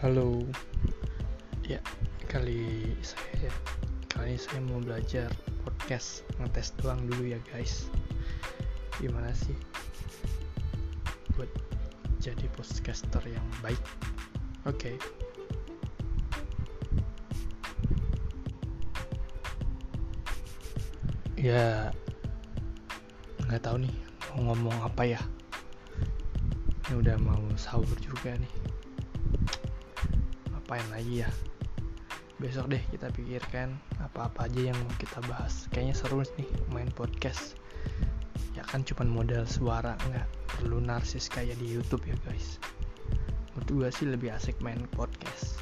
Halo. Ya, kali saya kali ini saya mau belajar podcast, ngetes doang dulu ya, guys. Gimana sih buat jadi podcaster yang baik? Oke. Ya nggak tahu nih mau ngomong apa ya. Ini udah mau sahur juga nih ngapain lagi ya? Besok deh kita pikirkan apa-apa aja yang mau kita bahas. Kayaknya seru nih main podcast. Ya kan cuman modal suara nggak perlu narsis kayak di YouTube ya guys. Menurut gue sih lebih asik main podcast